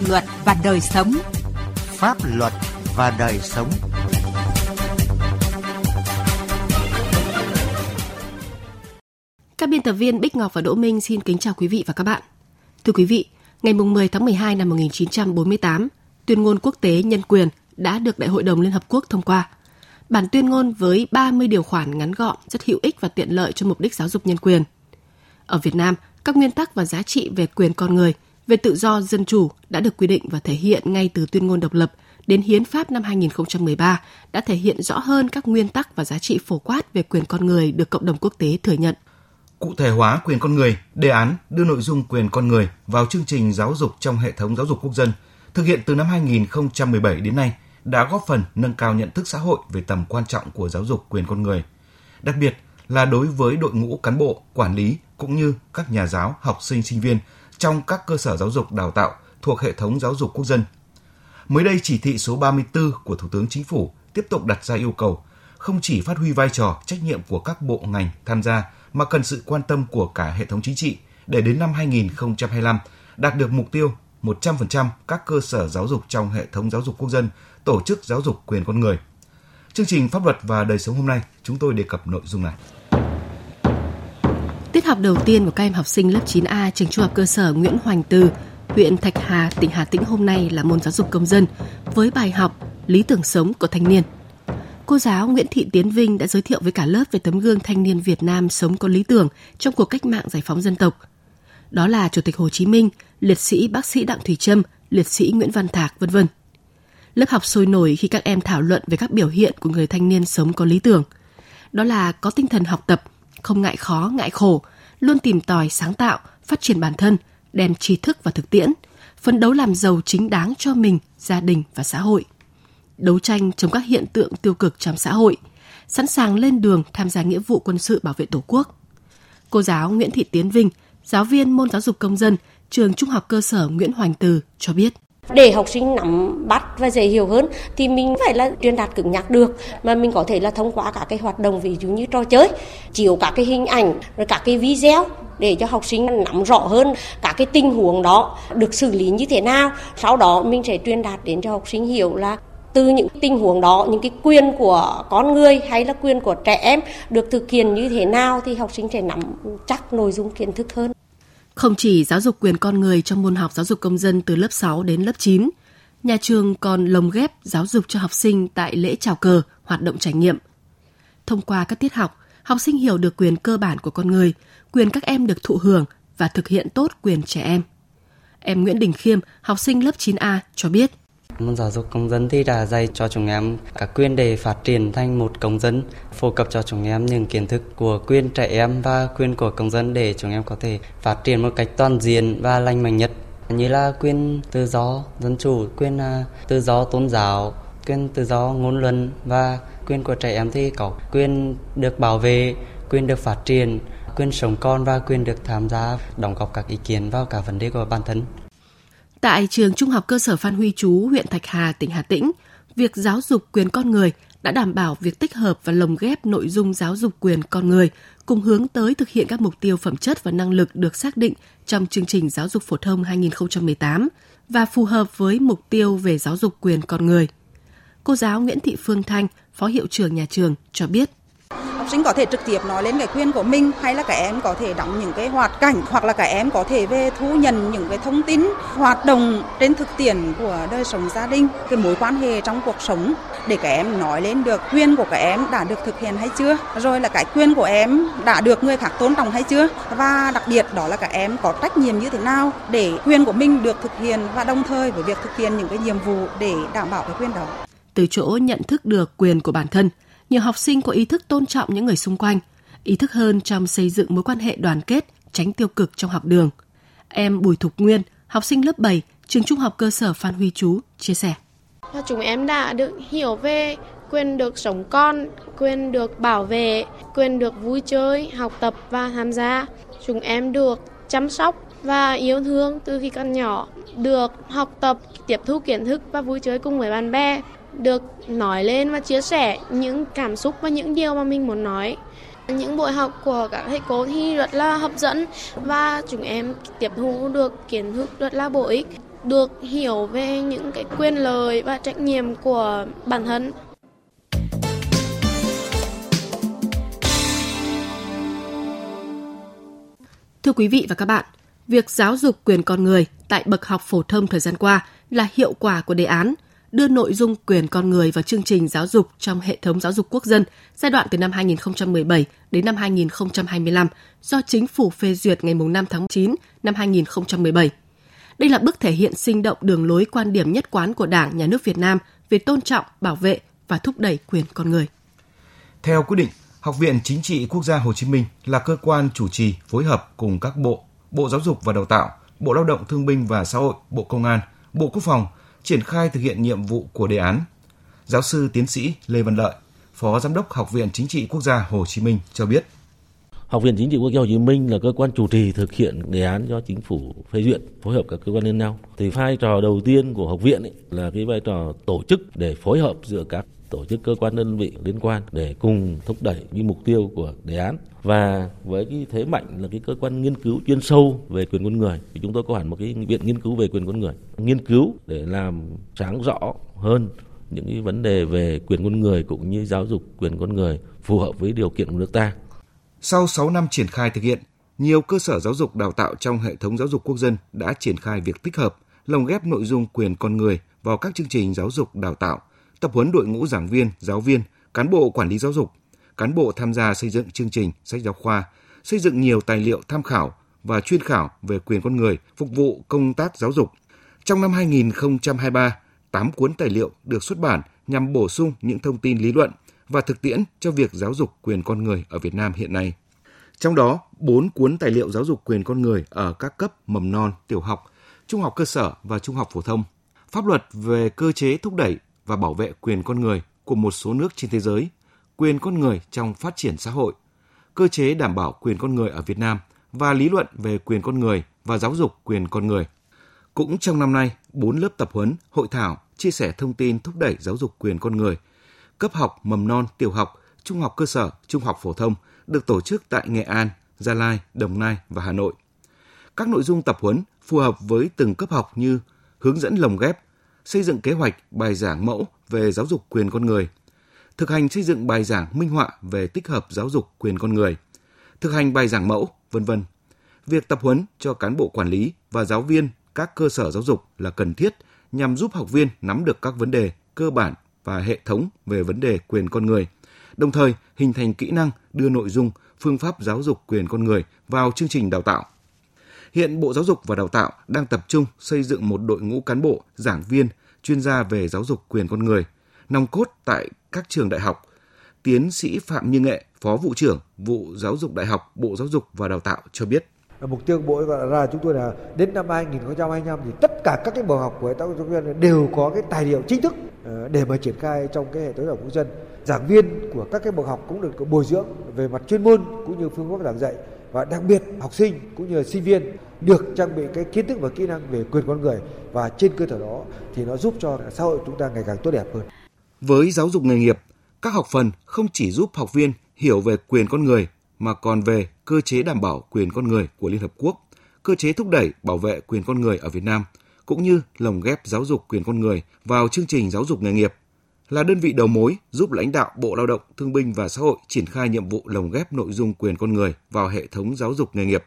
luật và đời sống. Pháp luật và đời sống. Các biên tập viên Bích Ngọc và Đỗ Minh xin kính chào quý vị và các bạn. Thưa quý vị, ngày 10 tháng 12 năm 1948, tuyên ngôn quốc tế nhân quyền đã được Đại hội đồng Liên Hợp Quốc thông qua. Bản tuyên ngôn với 30 điều khoản ngắn gọn, rất hữu ích và tiện lợi cho mục đích giáo dục nhân quyền. Ở Việt Nam, các nguyên tắc và giá trị về quyền con người, về tự do dân chủ đã được quy định và thể hiện ngay từ tuyên ngôn độc lập đến hiến pháp năm 2013 đã thể hiện rõ hơn các nguyên tắc và giá trị phổ quát về quyền con người được cộng đồng quốc tế thừa nhận. Cụ thể hóa quyền con người, đề án đưa nội dung quyền con người vào chương trình giáo dục trong hệ thống giáo dục quốc dân, thực hiện từ năm 2017 đến nay đã góp phần nâng cao nhận thức xã hội về tầm quan trọng của giáo dục quyền con người. Đặc biệt là đối với đội ngũ cán bộ, quản lý cũng như các nhà giáo, học sinh, sinh viên trong các cơ sở giáo dục đào tạo thuộc hệ thống giáo dục quốc dân. Mới đây, chỉ thị số 34 của Thủ tướng Chính phủ tiếp tục đặt ra yêu cầu không chỉ phát huy vai trò, trách nhiệm của các bộ ngành tham gia mà cần sự quan tâm của cả hệ thống chính trị để đến năm 2025 đạt được mục tiêu 100% các cơ sở giáo dục trong hệ thống giáo dục quốc dân tổ chức giáo dục quyền con người. Chương trình Pháp luật và đời sống hôm nay, chúng tôi đề cập nội dung này. Tiết học đầu tiên của các em học sinh lớp 9A trường trung học cơ sở Nguyễn Hoành Từ, huyện Thạch Hà, tỉnh Hà Tĩnh hôm nay là môn giáo dục công dân với bài học Lý tưởng sống của thanh niên. Cô giáo Nguyễn Thị Tiến Vinh đã giới thiệu với cả lớp về tấm gương thanh niên Việt Nam sống có lý tưởng trong cuộc cách mạng giải phóng dân tộc. Đó là Chủ tịch Hồ Chí Minh, liệt sĩ bác sĩ Đặng Thùy Trâm, liệt sĩ Nguyễn Văn Thạc, vân vân. Lớp học sôi nổi khi các em thảo luận về các biểu hiện của người thanh niên sống có lý tưởng. Đó là có tinh thần học tập, không ngại khó, ngại khổ, luôn tìm tòi sáng tạo, phát triển bản thân, đem tri thức và thực tiễn, phấn đấu làm giàu chính đáng cho mình, gia đình và xã hội. Đấu tranh chống các hiện tượng tiêu cực trong xã hội, sẵn sàng lên đường tham gia nghĩa vụ quân sự bảo vệ Tổ quốc. Cô giáo Nguyễn Thị Tiến Vinh, giáo viên môn giáo dục công dân, trường Trung học cơ sở Nguyễn Hoành Từ cho biết để học sinh nắm bắt và dễ hiểu hơn thì mình phải là truyền đạt cứng nhắc được, mà mình có thể là thông qua các cái hoạt động ví dụ như trò chơi, chiếu các cái hình ảnh, rồi các cái video để cho học sinh nắm rõ hơn các cái tình huống đó, được xử lý như thế nào. Sau đó mình sẽ truyền đạt đến cho học sinh hiểu là từ những tình huống đó, những cái quyền của con người hay là quyền của trẻ em được thực hiện như thế nào thì học sinh sẽ nắm chắc nội dung kiến thức hơn không chỉ giáo dục quyền con người trong môn học giáo dục công dân từ lớp 6 đến lớp 9, nhà trường còn lồng ghép giáo dục cho học sinh tại lễ chào cờ, hoạt động trải nghiệm. Thông qua các tiết học, học sinh hiểu được quyền cơ bản của con người, quyền các em được thụ hưởng và thực hiện tốt quyền trẻ em. Em Nguyễn Đình Khiêm, học sinh lớp 9A cho biết – Môn giáo dục công dân thì đã dạy cho chúng em các quyền để phát triển thành một công dân, phổ cập cho chúng em những kiến thức của quyền trẻ em và quyền của công dân để chúng em có thể phát triển một cách toàn diện và lành mạnh nhất như là quyền tự do dân chủ, quyền à, tự do tôn giáo, quyền tự do ngôn luận và quyền của trẻ em thì có quyền được bảo vệ, quyền được phát triển, quyền sống con và quyền được tham gia đóng góp các ý kiến vào cả vấn đề của bản thân. Tại trường Trung học cơ sở Phan Huy Chú, huyện Thạch Hà, tỉnh Hà Tĩnh, việc giáo dục quyền con người đã đảm bảo việc tích hợp và lồng ghép nội dung giáo dục quyền con người cùng hướng tới thực hiện các mục tiêu phẩm chất và năng lực được xác định trong chương trình giáo dục phổ thông 2018 và phù hợp với mục tiêu về giáo dục quyền con người. Cô giáo Nguyễn Thị Phương Thanh, Phó hiệu trưởng nhà trường cho biết học sinh có thể trực tiếp nói lên cái quyền của mình, hay là các em có thể đóng những cái hoạt cảnh, hoặc là các em có thể về thu nhận những cái thông tin, hoạt động trên thực tiễn của đời sống gia đình, cái mối quan hệ trong cuộc sống, để các em nói lên được quyền của các em đã được thực hiện hay chưa, rồi là cái quyền của em đã được người khác tôn trọng hay chưa, và đặc biệt đó là các em có trách nhiệm như thế nào để quyền của mình được thực hiện, và đồng thời với việc thực hiện những cái nhiệm vụ để đảm bảo cái quyền đó. Từ chỗ nhận thức được quyền của bản thân nhiều học sinh có ý thức tôn trọng những người xung quanh, ý thức hơn trong xây dựng mối quan hệ đoàn kết, tránh tiêu cực trong học đường. Em Bùi Thục Nguyên, học sinh lớp 7, trường trung học cơ sở Phan Huy Chú, chia sẻ. Chúng em đã được hiểu về quyền được sống con, quyền được bảo vệ, quyền được vui chơi, học tập và tham gia. Chúng em được chăm sóc và yêu thương từ khi còn nhỏ, được học tập, tiếp thu kiến thức và vui chơi cùng với bạn bè được nói lên và chia sẻ những cảm xúc và những điều mà mình muốn nói. Những buổi học của các thầy cô thì rất là hấp dẫn và chúng em tiếp thu được kiến thức rất là bổ ích. được hiểu về những cái quyền lợi và trách nhiệm của bản thân. Thưa quý vị và các bạn, việc giáo dục quyền con người tại bậc học phổ thông thời gian qua là hiệu quả của đề án đưa nội dung quyền con người vào chương trình giáo dục trong hệ thống giáo dục quốc dân giai đoạn từ năm 2017 đến năm 2025 do chính phủ phê duyệt ngày 5 tháng 9 năm 2017. Đây là bước thể hiện sinh động đường lối quan điểm nhất quán của Đảng, Nhà nước Việt Nam về tôn trọng, bảo vệ và thúc đẩy quyền con người. Theo quyết định, Học viện Chính trị Quốc gia Hồ Chí Minh là cơ quan chủ trì phối hợp cùng các bộ, Bộ Giáo dục và Đào tạo, Bộ Lao động Thương binh và Xã hội, Bộ Công an, Bộ Quốc phòng triển khai thực hiện nhiệm vụ của đề án. Giáo sư tiến sĩ Lê Văn Lợi, Phó Giám đốc Học viện Chính trị Quốc gia Hồ Chí Minh cho biết. Học viện Chính trị Quốc gia Hồ Chí Minh là cơ quan chủ trì thực hiện đề án do chính phủ phê duyệt, phối hợp các cơ quan liên nhau. Thì vai trò đầu tiên của học viện ấy là cái vai trò tổ chức để phối hợp giữa các tổ chức cơ quan đơn vị liên quan để cùng thúc đẩy những mục tiêu của đề án và với cái thế mạnh là cái cơ quan nghiên cứu chuyên sâu về quyền con người thì chúng tôi có hẳn một cái viện nghiên cứu về quyền con người nghiên cứu để làm sáng rõ hơn những cái vấn đề về quyền con người cũng như giáo dục quyền con người phù hợp với điều kiện của nước ta. Sau 6 năm triển khai thực hiện, nhiều cơ sở giáo dục đào tạo trong hệ thống giáo dục quốc dân đã triển khai việc tích hợp, lồng ghép nội dung quyền con người vào các chương trình giáo dục đào tạo – tập huấn đội ngũ giảng viên, giáo viên, cán bộ quản lý giáo dục, cán bộ tham gia xây dựng chương trình sách giáo khoa, xây dựng nhiều tài liệu tham khảo và chuyên khảo về quyền con người phục vụ công tác giáo dục. Trong năm 2023, 8 cuốn tài liệu được xuất bản nhằm bổ sung những thông tin lý luận và thực tiễn cho việc giáo dục quyền con người ở Việt Nam hiện nay. Trong đó, 4 cuốn tài liệu giáo dục quyền con người ở các cấp mầm non, tiểu học, trung học cơ sở và trung học phổ thông, pháp luật về cơ chế thúc đẩy và bảo vệ quyền con người của một số nước trên thế giới, quyền con người trong phát triển xã hội, cơ chế đảm bảo quyền con người ở Việt Nam và lý luận về quyền con người và giáo dục quyền con người. Cũng trong năm nay, 4 lớp tập huấn, hội thảo, chia sẻ thông tin thúc đẩy giáo dục quyền con người, cấp học mầm non, tiểu học, trung học cơ sở, trung học phổ thông được tổ chức tại Nghệ An, Gia Lai, Đồng Nai và Hà Nội. Các nội dung tập huấn phù hợp với từng cấp học như hướng dẫn lồng ghép xây dựng kế hoạch bài giảng mẫu về giáo dục quyền con người, thực hành xây dựng bài giảng minh họa về tích hợp giáo dục quyền con người, thực hành bài giảng mẫu, vân vân. Việc tập huấn cho cán bộ quản lý và giáo viên các cơ sở giáo dục là cần thiết nhằm giúp học viên nắm được các vấn đề cơ bản và hệ thống về vấn đề quyền con người, đồng thời hình thành kỹ năng đưa nội dung, phương pháp giáo dục quyền con người vào chương trình đào tạo Hiện Bộ Giáo dục và Đào tạo đang tập trung xây dựng một đội ngũ cán bộ, giảng viên, chuyên gia về giáo dục quyền con người, nòng cốt tại các trường đại học. Tiến sĩ Phạm Như Nghệ, Phó vụ trưởng vụ Giáo dục Đại học Bộ Giáo dục và Đào tạo cho biết. Mục tiêu Bộ gọi ra chúng tôi là đến năm 2025 thì tất cả các cái bậc học của giáo dục viên đều có cái tài liệu chính thức ờ, để mà triển khai trong cái hệ thống giáo dục quốc dân. Giảng viên của các cái bậc học cũng được bồi dưỡng về mặt chuyên môn cũng như phương pháp giảng dạy và đặc biệt học sinh cũng như là sinh viên được trang bị cái kiến thức và kỹ năng về quyền con người và trên cơ sở đó thì nó giúp cho xã hội chúng ta ngày càng tốt đẹp hơn. Với giáo dục nghề nghiệp, các học phần không chỉ giúp học viên hiểu về quyền con người mà còn về cơ chế đảm bảo quyền con người của Liên Hợp Quốc, cơ chế thúc đẩy bảo vệ quyền con người ở Việt Nam, cũng như lồng ghép giáo dục quyền con người vào chương trình giáo dục nghề nghiệp là đơn vị đầu mối giúp lãnh đạo Bộ Lao động, Thương binh và Xã hội triển khai nhiệm vụ lồng ghép nội dung quyền con người vào hệ thống giáo dục nghề nghiệp.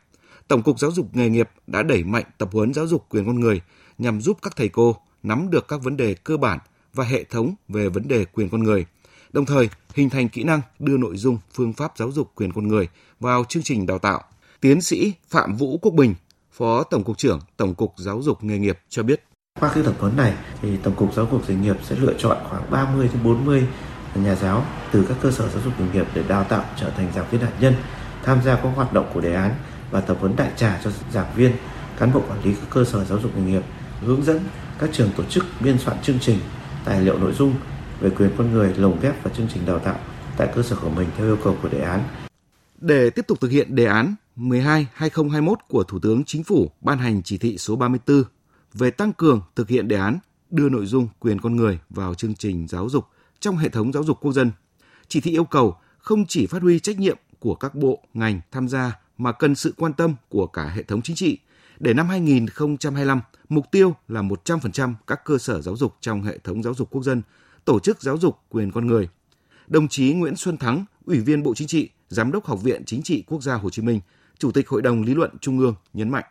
Tổng cục Giáo dục nghề nghiệp đã đẩy mạnh tập huấn giáo dục quyền con người nhằm giúp các thầy cô nắm được các vấn đề cơ bản và hệ thống về vấn đề quyền con người, đồng thời hình thành kỹ năng đưa nội dung phương pháp giáo dục quyền con người vào chương trình đào tạo. Tiến sĩ Phạm Vũ Quốc Bình, Phó Tổng cục trưởng Tổng cục Giáo dục nghề nghiệp cho biết. Qua cái tập huấn này thì Tổng cục Giáo dục nghề nghiệp sẽ lựa chọn khoảng 30 đến 40 nhà giáo từ các cơ sở giáo dục nghề nghiệp để đào tạo trở thành giảng viên hạt nhân, tham gia các hoạt động của đề án và tập huấn đại trà cho giảng viên, cán bộ quản lý các cơ sở giáo dục nghề nghiệp, hướng dẫn các trường tổ chức biên soạn chương trình, tài liệu nội dung về quyền con người lồng ghép vào chương trình đào tạo tại cơ sở của mình theo yêu cầu của đề án. Để tiếp tục thực hiện đề án 12-2021 của Thủ tướng Chính phủ ban hành chỉ thị số 34 về tăng cường thực hiện đề án đưa nội dung quyền con người vào chương trình giáo dục trong hệ thống giáo dục quốc dân. Chỉ thị yêu cầu không chỉ phát huy trách nhiệm của các bộ, ngành tham gia mà cần sự quan tâm của cả hệ thống chính trị, Để năm 2025, mục tiêu là 100% các cơ sở giáo dục trong hệ thống giáo dục quốc dân tổ chức giáo dục quyền con người. Đồng chí Nguyễn Xuân Thắng, Ủy viên Bộ Chính trị, Giám đốc Học viện Chính trị Quốc gia Hồ Chí Minh, Chủ tịch Hội đồng Lý luận Trung ương nhấn mạnh.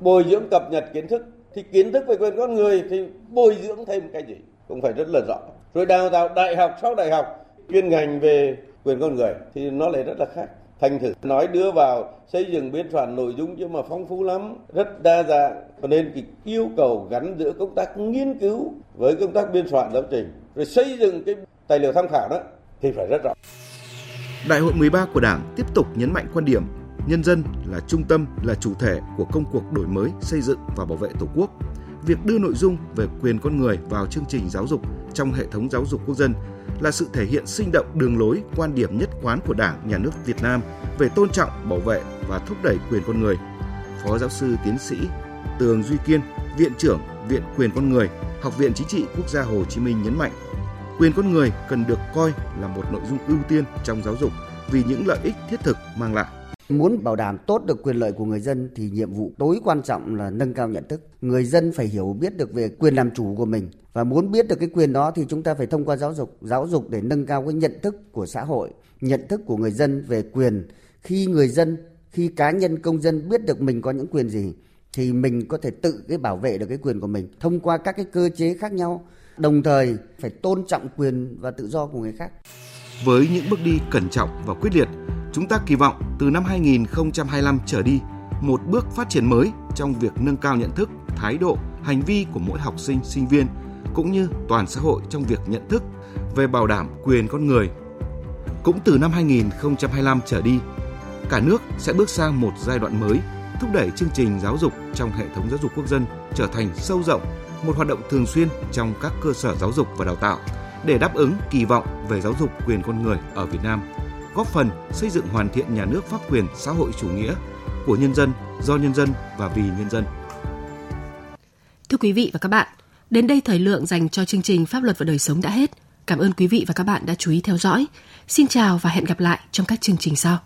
Bồi dưỡng cập nhật kiến thức thì kiến thức về quyền con người thì bồi dưỡng thêm cái gì cũng phải rất là rõ. Rồi đào tạo đại học sau đại học chuyên ngành về quyền con người thì nó lại rất là khác. Thành thử nói đưa vào xây dựng biên soạn nội dung nhưng mà phong phú lắm, rất đa dạng. Cho nên cái yêu cầu gắn giữa công tác nghiên cứu với công tác biên soạn giáo trình rồi xây dựng cái tài liệu tham khảo đó thì phải rất rõ. Đại hội 13 của Đảng tiếp tục nhấn mạnh quan điểm nhân dân là trung tâm, là chủ thể của công cuộc đổi mới, xây dựng và bảo vệ Tổ quốc. Việc đưa nội dung về quyền con người vào chương trình giáo dục trong hệ thống giáo dục quốc dân là sự thể hiện sinh động đường lối, quan điểm nhất quán của Đảng, Nhà nước Việt Nam về tôn trọng, bảo vệ và thúc đẩy quyền con người. Phó giáo sư tiến sĩ Tường Duy Kiên, Viện trưởng Viện Quyền Con Người, Học viện Chính trị Quốc gia Hồ Chí Minh nhấn mạnh, quyền con người cần được coi là một nội dung ưu tiên trong giáo dục vì những lợi ích thiết thực mang lại. Muốn bảo đảm tốt được quyền lợi của người dân thì nhiệm vụ tối quan trọng là nâng cao nhận thức. Người dân phải hiểu biết được về quyền làm chủ của mình và muốn biết được cái quyền đó thì chúng ta phải thông qua giáo dục, giáo dục để nâng cao cái nhận thức của xã hội, nhận thức của người dân về quyền. Khi người dân, khi cá nhân công dân biết được mình có những quyền gì thì mình có thể tự cái bảo vệ được cái quyền của mình thông qua các cái cơ chế khác nhau. Đồng thời phải tôn trọng quyền và tự do của người khác. Với những bước đi cẩn trọng và quyết liệt, chúng ta kỳ vọng từ năm 2025 trở đi, một bước phát triển mới trong việc nâng cao nhận thức, thái độ, hành vi của mỗi học sinh, sinh viên cũng như toàn xã hội trong việc nhận thức về bảo đảm quyền con người. Cũng từ năm 2025 trở đi, cả nước sẽ bước sang một giai đoạn mới, thúc đẩy chương trình giáo dục trong hệ thống giáo dục quốc dân trở thành sâu rộng, một hoạt động thường xuyên trong các cơ sở giáo dục và đào tạo để đáp ứng kỳ vọng về giáo dục quyền con người ở Việt Nam, góp phần xây dựng hoàn thiện nhà nước pháp quyền xã hội chủ nghĩa của nhân dân, do nhân dân và vì nhân dân. Thưa quý vị và các bạn, đến đây thời lượng dành cho chương trình Pháp luật và đời sống đã hết. Cảm ơn quý vị và các bạn đã chú ý theo dõi. Xin chào và hẹn gặp lại trong các chương trình sau.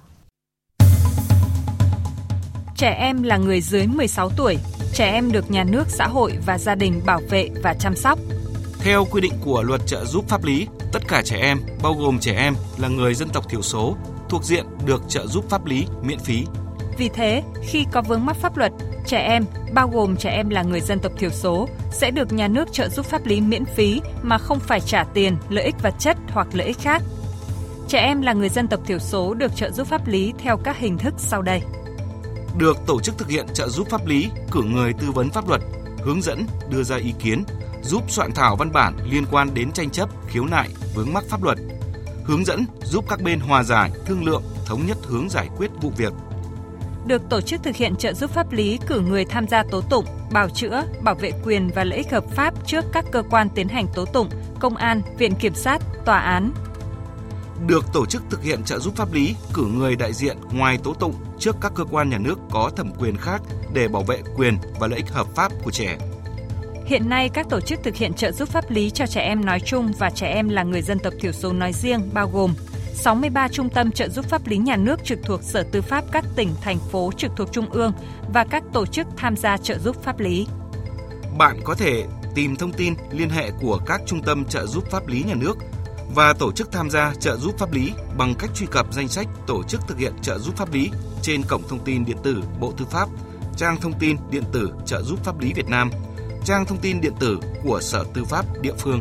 Trẻ em là người dưới 16 tuổi, trẻ em được nhà nước, xã hội và gia đình bảo vệ và chăm sóc. Theo quy định của luật trợ giúp pháp lý, tất cả trẻ em, bao gồm trẻ em là người dân tộc thiểu số, thuộc diện được trợ giúp pháp lý miễn phí. Vì thế, khi có vướng mắc pháp luật, trẻ em, bao gồm trẻ em là người dân tộc thiểu số, sẽ được nhà nước trợ giúp pháp lý miễn phí mà không phải trả tiền, lợi ích vật chất hoặc lợi ích khác. Trẻ em là người dân tộc thiểu số được trợ giúp pháp lý theo các hình thức sau đây. Được tổ chức thực hiện trợ giúp pháp lý, cử người tư vấn pháp luật, hướng dẫn, đưa ra ý kiến, giúp soạn thảo văn bản liên quan đến tranh chấp, khiếu nại, vướng mắc pháp luật, hướng dẫn giúp các bên hòa giải, thương lượng, thống nhất hướng giải quyết vụ việc. Được tổ chức thực hiện trợ giúp pháp lý cử người tham gia tố tụng, bảo chữa, bảo vệ quyền và lợi ích hợp pháp trước các cơ quan tiến hành tố tụng, công an, viện kiểm sát, tòa án. Được tổ chức thực hiện trợ giúp pháp lý cử người đại diện ngoài tố tụng trước các cơ quan nhà nước có thẩm quyền khác để bảo vệ quyền và lợi ích hợp pháp của trẻ. Hiện nay, các tổ chức thực hiện trợ giúp pháp lý cho trẻ em nói chung và trẻ em là người dân tộc thiểu số nói riêng bao gồm 63 trung tâm trợ giúp pháp lý nhà nước trực thuộc Sở Tư pháp các tỉnh, thành phố trực thuộc Trung ương và các tổ chức tham gia trợ giúp pháp lý. Bạn có thể tìm thông tin liên hệ của các trung tâm trợ giúp pháp lý nhà nước và tổ chức tham gia trợ giúp pháp lý bằng cách truy cập danh sách tổ chức thực hiện trợ giúp pháp lý trên cổng thông tin điện tử Bộ Tư pháp, trang thông tin điện tử trợ giúp pháp lý Việt Nam – trang thông tin điện tử của Sở Tư pháp địa phương.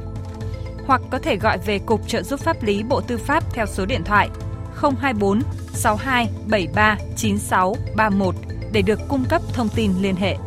Hoặc có thể gọi về Cục trợ giúp pháp lý Bộ Tư pháp theo số điện thoại 024 62 73 96 31 để được cung cấp thông tin liên hệ.